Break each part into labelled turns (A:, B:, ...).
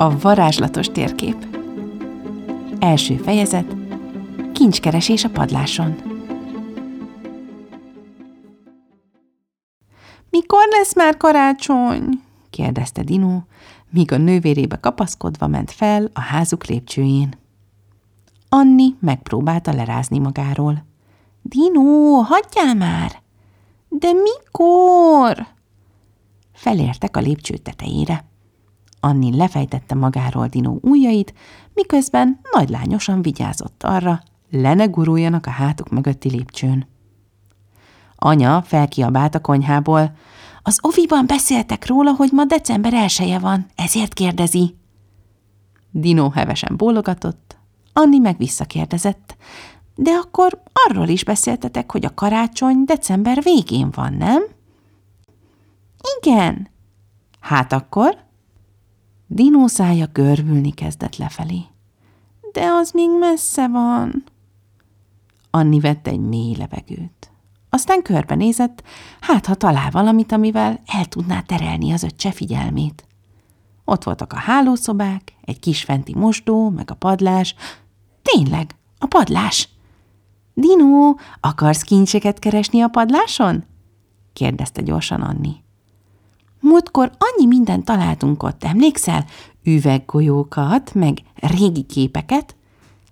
A: A varázslatos térkép Első fejezet Kincskeresés a padláson Mikor lesz már karácsony? kérdezte Dino, míg a nővérébe kapaszkodva ment fel a házuk lépcsőjén. Anni megpróbálta lerázni magáról. Dino, hagyjál már! De mikor? Felértek a lépcső tetejére. Anni lefejtette magáról Dino ujjait, miközben nagylányosan vigyázott arra, le ne guruljanak a hátuk mögötti lépcsőn. Anya felkiabált a konyhából. Az oviban beszéltek róla, hogy ma december elsője van, ezért kérdezi. Dino hevesen bólogatott, Anni meg visszakérdezett. De akkor arról is beszéltetek, hogy a karácsony december végén van, nem? Igen. Hát akkor? Dino szája görbülni kezdett lefelé. De az még messze van. Anni vett egy mély levegőt. Aztán körbenézett, hát ha talál valamit, amivel el tudná terelni az öccse figyelmét. Ott voltak a hálószobák, egy kis fenti mosdó, meg a padlás. Tényleg, a padlás. Dino, akarsz kincseket keresni a padláson? kérdezte gyorsan Anni. Múltkor annyi mindent találtunk ott, emlékszel? Üveggolyókat, meg régi képeket.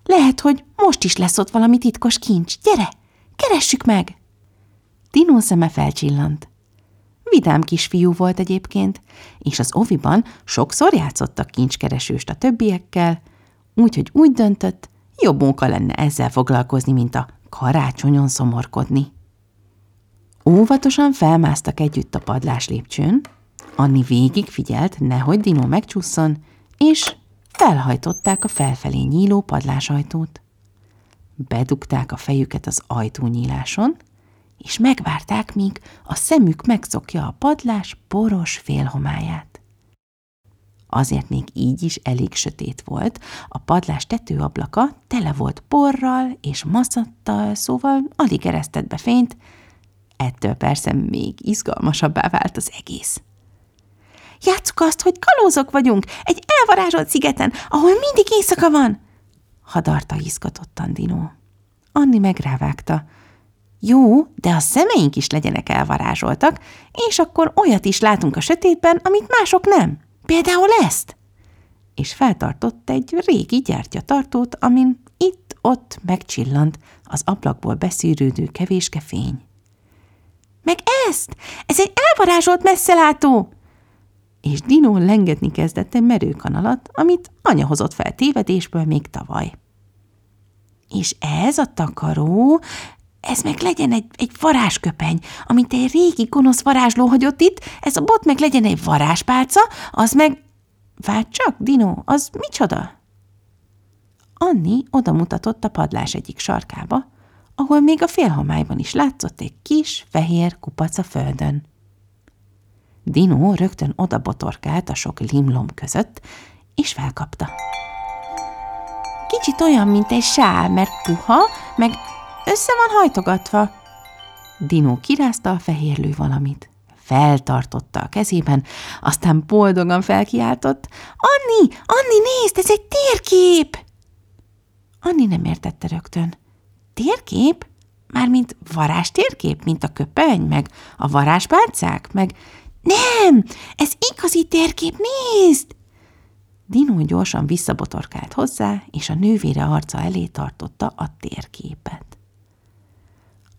A: Lehet, hogy most is lesz ott valami titkos kincs. Gyere, keressük meg! Dino szeme felcsillant. Vidám kisfiú volt egyébként, és az oviban sokszor játszottak kincskeresőst a többiekkel, úgyhogy úgy döntött, jobb munka lenne ezzel foglalkozni, mint a karácsonyon szomorkodni. Óvatosan felmásztak együtt a padlás lépcsőn, Anni végig figyelt, nehogy Dino megcsusszon, és felhajtották a felfelé nyíló padlásajtót. Bedugták a fejüket az ajtónyíláson, és megvárták, míg a szemük megszokja a padlás poros félhomáját. Azért még így is elég sötét volt, a padlás tetőablaka tele volt porral és maszattal, szóval alig eresztett be fényt, ettől persze még izgalmasabbá vált az egész. Játsszuk azt, hogy kalózok vagyunk, egy elvarázsolt szigeten, ahol mindig éjszaka van, hadarta izgatottan Dino. Anni megrávágta. Jó, de a szemeink is legyenek elvarázsoltak, és akkor olyat is látunk a sötétben, amit mások nem. Például ezt. És feltartott egy régi gyertyatartót, amin itt-ott megcsillant az ablakból beszűrődő kevéske fény. Meg ezt! Ez egy elvarázsolt messzelátó! És Dino lengetni kezdett egy merőkanalat, amit anya hozott fel tévedésből még tavaly. És ez a takaró, ez meg legyen egy, egy varázsköpeny, amit egy régi gonosz varázsló hagyott itt, ez a bot meg legyen egy varázspálca, az meg... Várj csak, Dino, az micsoda? Anni oda mutatott a padlás egyik sarkába, ahol még a félhomályban is látszott egy kis, fehér kupac a földön. Dino rögtön oda botorkált a sok limlom között, és felkapta. Kicsit olyan, mint egy sál, mert puha, meg össze van hajtogatva. Dino kirázta a fehérlő valamit. Feltartotta a kezében, aztán boldogan felkiáltott. Anni, Anni, nézd, ez egy térkép! Anni nem értette rögtön. Térkép? Mármint varázs térkép, mint a köpeny, meg a varázspálcák, meg nem, ez igazi térkép, nézd! Dino gyorsan visszabotorkált hozzá, és a nővére arca elé tartotta a térképet.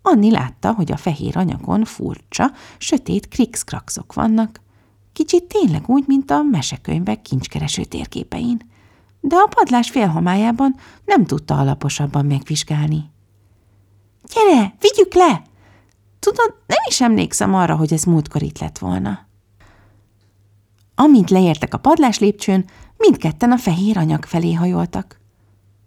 A: Anni látta, hogy a fehér anyagon furcsa, sötét krikszkrakszok vannak, kicsit tényleg úgy, mint a mesekönyvek kincskereső térképein, de a padlás félhomájában nem tudta alaposabban megvizsgálni. – Gyere, vigyük le! Tudod, nem is emlékszem arra, hogy ez múltkor itt lett volna. Amint leértek a padlás lépcsőn, mindketten a fehér anyag felé hajoltak.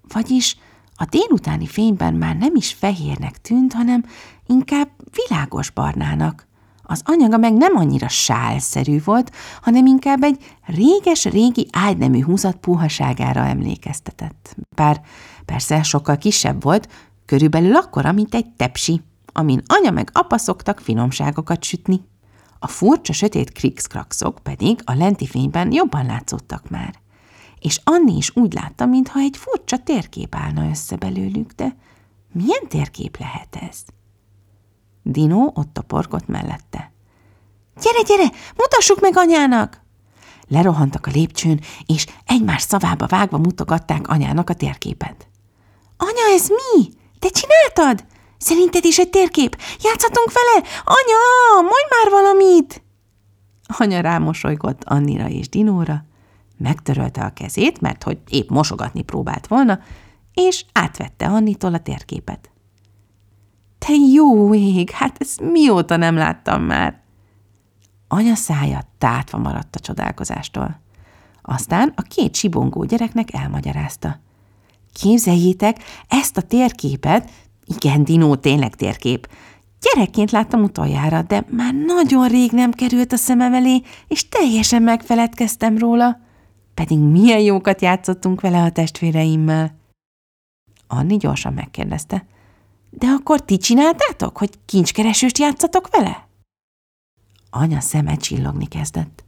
A: Vagyis a délutáni fényben már nem is fehérnek tűnt, hanem inkább világos barnának. Az anyaga meg nem annyira sálszerű volt, hanem inkább egy réges-régi ágynemű húzat puhaságára emlékeztetett. Bár persze sokkal kisebb volt, körülbelül akkora, mint egy tepsi amin anya meg apa szoktak finomságokat sütni. A furcsa sötét krikszkrakszok pedig a lenti fényben jobban látszottak már. és Anni is úgy látta, mintha egy furcsa térkép állna össze belőlük, de milyen térkép lehet ez? Dino ott a porkot mellette. Gyere, gyere, mutassuk meg anyának! Lerohantak a lépcsőn, és egymás szavába vágva mutogatták anyának a térképet. Anya, ez mi? Te csináltad? Szerinted is egy térkép? Játszhatunk vele? Anya, mondj már valamit! Anya rámosolygott Annira és Dinóra, megtörölte a kezét, mert hogy épp mosogatni próbált volna, és átvette Annitól a térképet. Te jó ég, hát ezt mióta nem láttam már. Anya szája tátva maradt a csodálkozástól. Aztán a két sibongó gyereknek elmagyarázta. Képzeljétek, ezt a térképet, igen, Dinó tényleg térkép, gyerekként láttam utoljára, de már nagyon rég nem került a szemem elé, és teljesen megfeledkeztem róla. Pedig milyen jókat játszottunk vele a testvéreimmel. Anni gyorsan megkérdezte. De akkor ti csináltátok, hogy kincskeresőst játszatok vele? Anya szeme csillogni kezdett.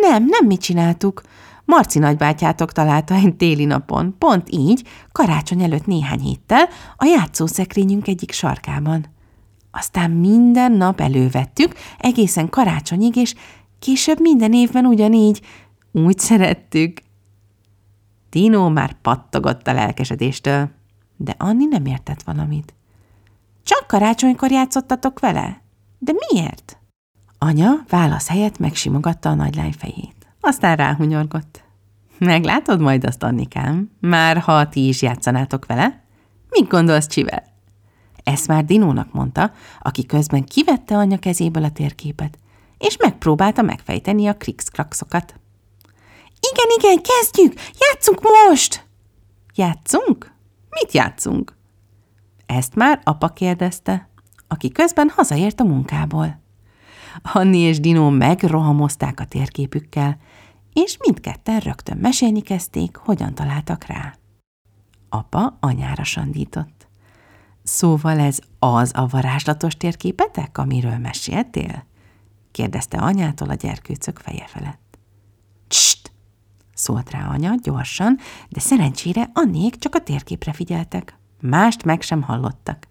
A: Nem, nem mi csináltuk. Marci nagybátyátok találta egy téli napon, pont így, karácsony előtt néhány héttel, a játszószekrényünk egyik sarkában. Aztán minden nap elővettük, egészen karácsonyig, és később minden évben ugyanígy. Úgy szerettük. Tino már pattogott a lelkesedéstől, de Anni nem értett valamit. Csak karácsonykor játszottatok vele? De miért? Anya válasz helyett megsimogatta a nagylány fejét. Aztán ráhunyorgott. Meglátod majd azt, Annikám, már ha ti is játszanátok vele? Mit gondolsz, Csivel? Ezt már Dinónak mondta, aki közben kivette anya kezéből a térképet, és megpróbálta megfejteni a krikszkrakszokat. Igen, igen, kezdjük! Játszunk most! Játszunk? Mit játszunk? Ezt már apa kérdezte, aki közben hazaért a munkából. Anni és Dino megrohamozták a térképükkel, és mindketten rögtön mesélni kezdték, hogyan találtak rá. Apa anyára sandított. Szóval ez az a varázslatos térképetek, amiről meséltél? kérdezte anyától a gyerkőcök feje felett. Cst! szólt rá anya gyorsan, de szerencsére Annék csak a térképre figyeltek. Mást meg sem hallottak.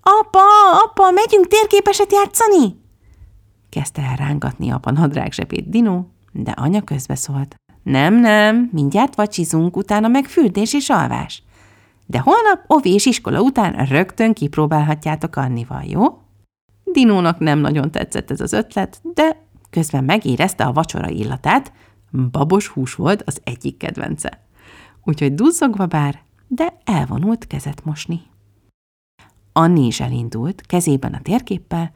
A: Apa, apa, megyünk térképeset játszani? Kezdte el rángatni apa nadrágsebét Dino, de anya közbeszólt. Nem, nem, mindjárt vacsizunk, utána meg fürdés és alvás. De holnap ovi és iskola után rögtön kipróbálhatjátok Annival, jó? Dinónak nem nagyon tetszett ez az ötlet, de közben megérezte a vacsora illatát, babos hús volt az egyik kedvence. Úgyhogy duzzogva bár, de elvonult kezet mosni. Anni is elindult, kezében a térképpel,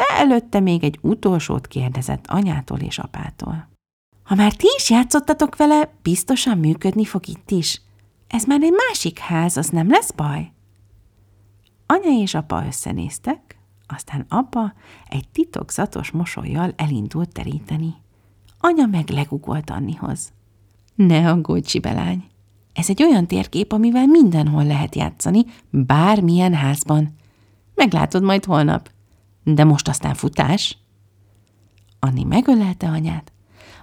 A: de előtte még egy utolsót kérdezett anyától és apától. Ha már ti is játszottatok vele, biztosan működni fog itt is. Ez már egy másik ház, az nem lesz baj? Anya és apa összenéztek, aztán apa egy titokzatos mosolyjal elindult teríteni. Anya meg legugolt Annihoz. Ne aggódj, Csibelány! Ez egy olyan térkép, amivel mindenhol lehet játszani, bármilyen házban. Meglátod majd holnap. De most aztán futás. Anni megölelte anyát,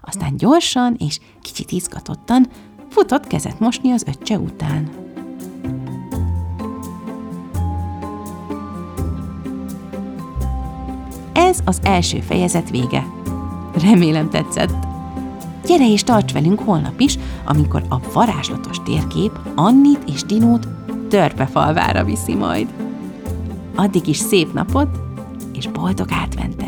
A: aztán gyorsan és kicsit izgatottan futott kezet mosni az öccse után. Ez az első fejezet vége. Remélem tetszett. Gyere és tarts velünk holnap is, amikor a varázslatos térkép Annit és Dinót törpefalvára viszi majd. Addig is szép napot, és boldog átventet!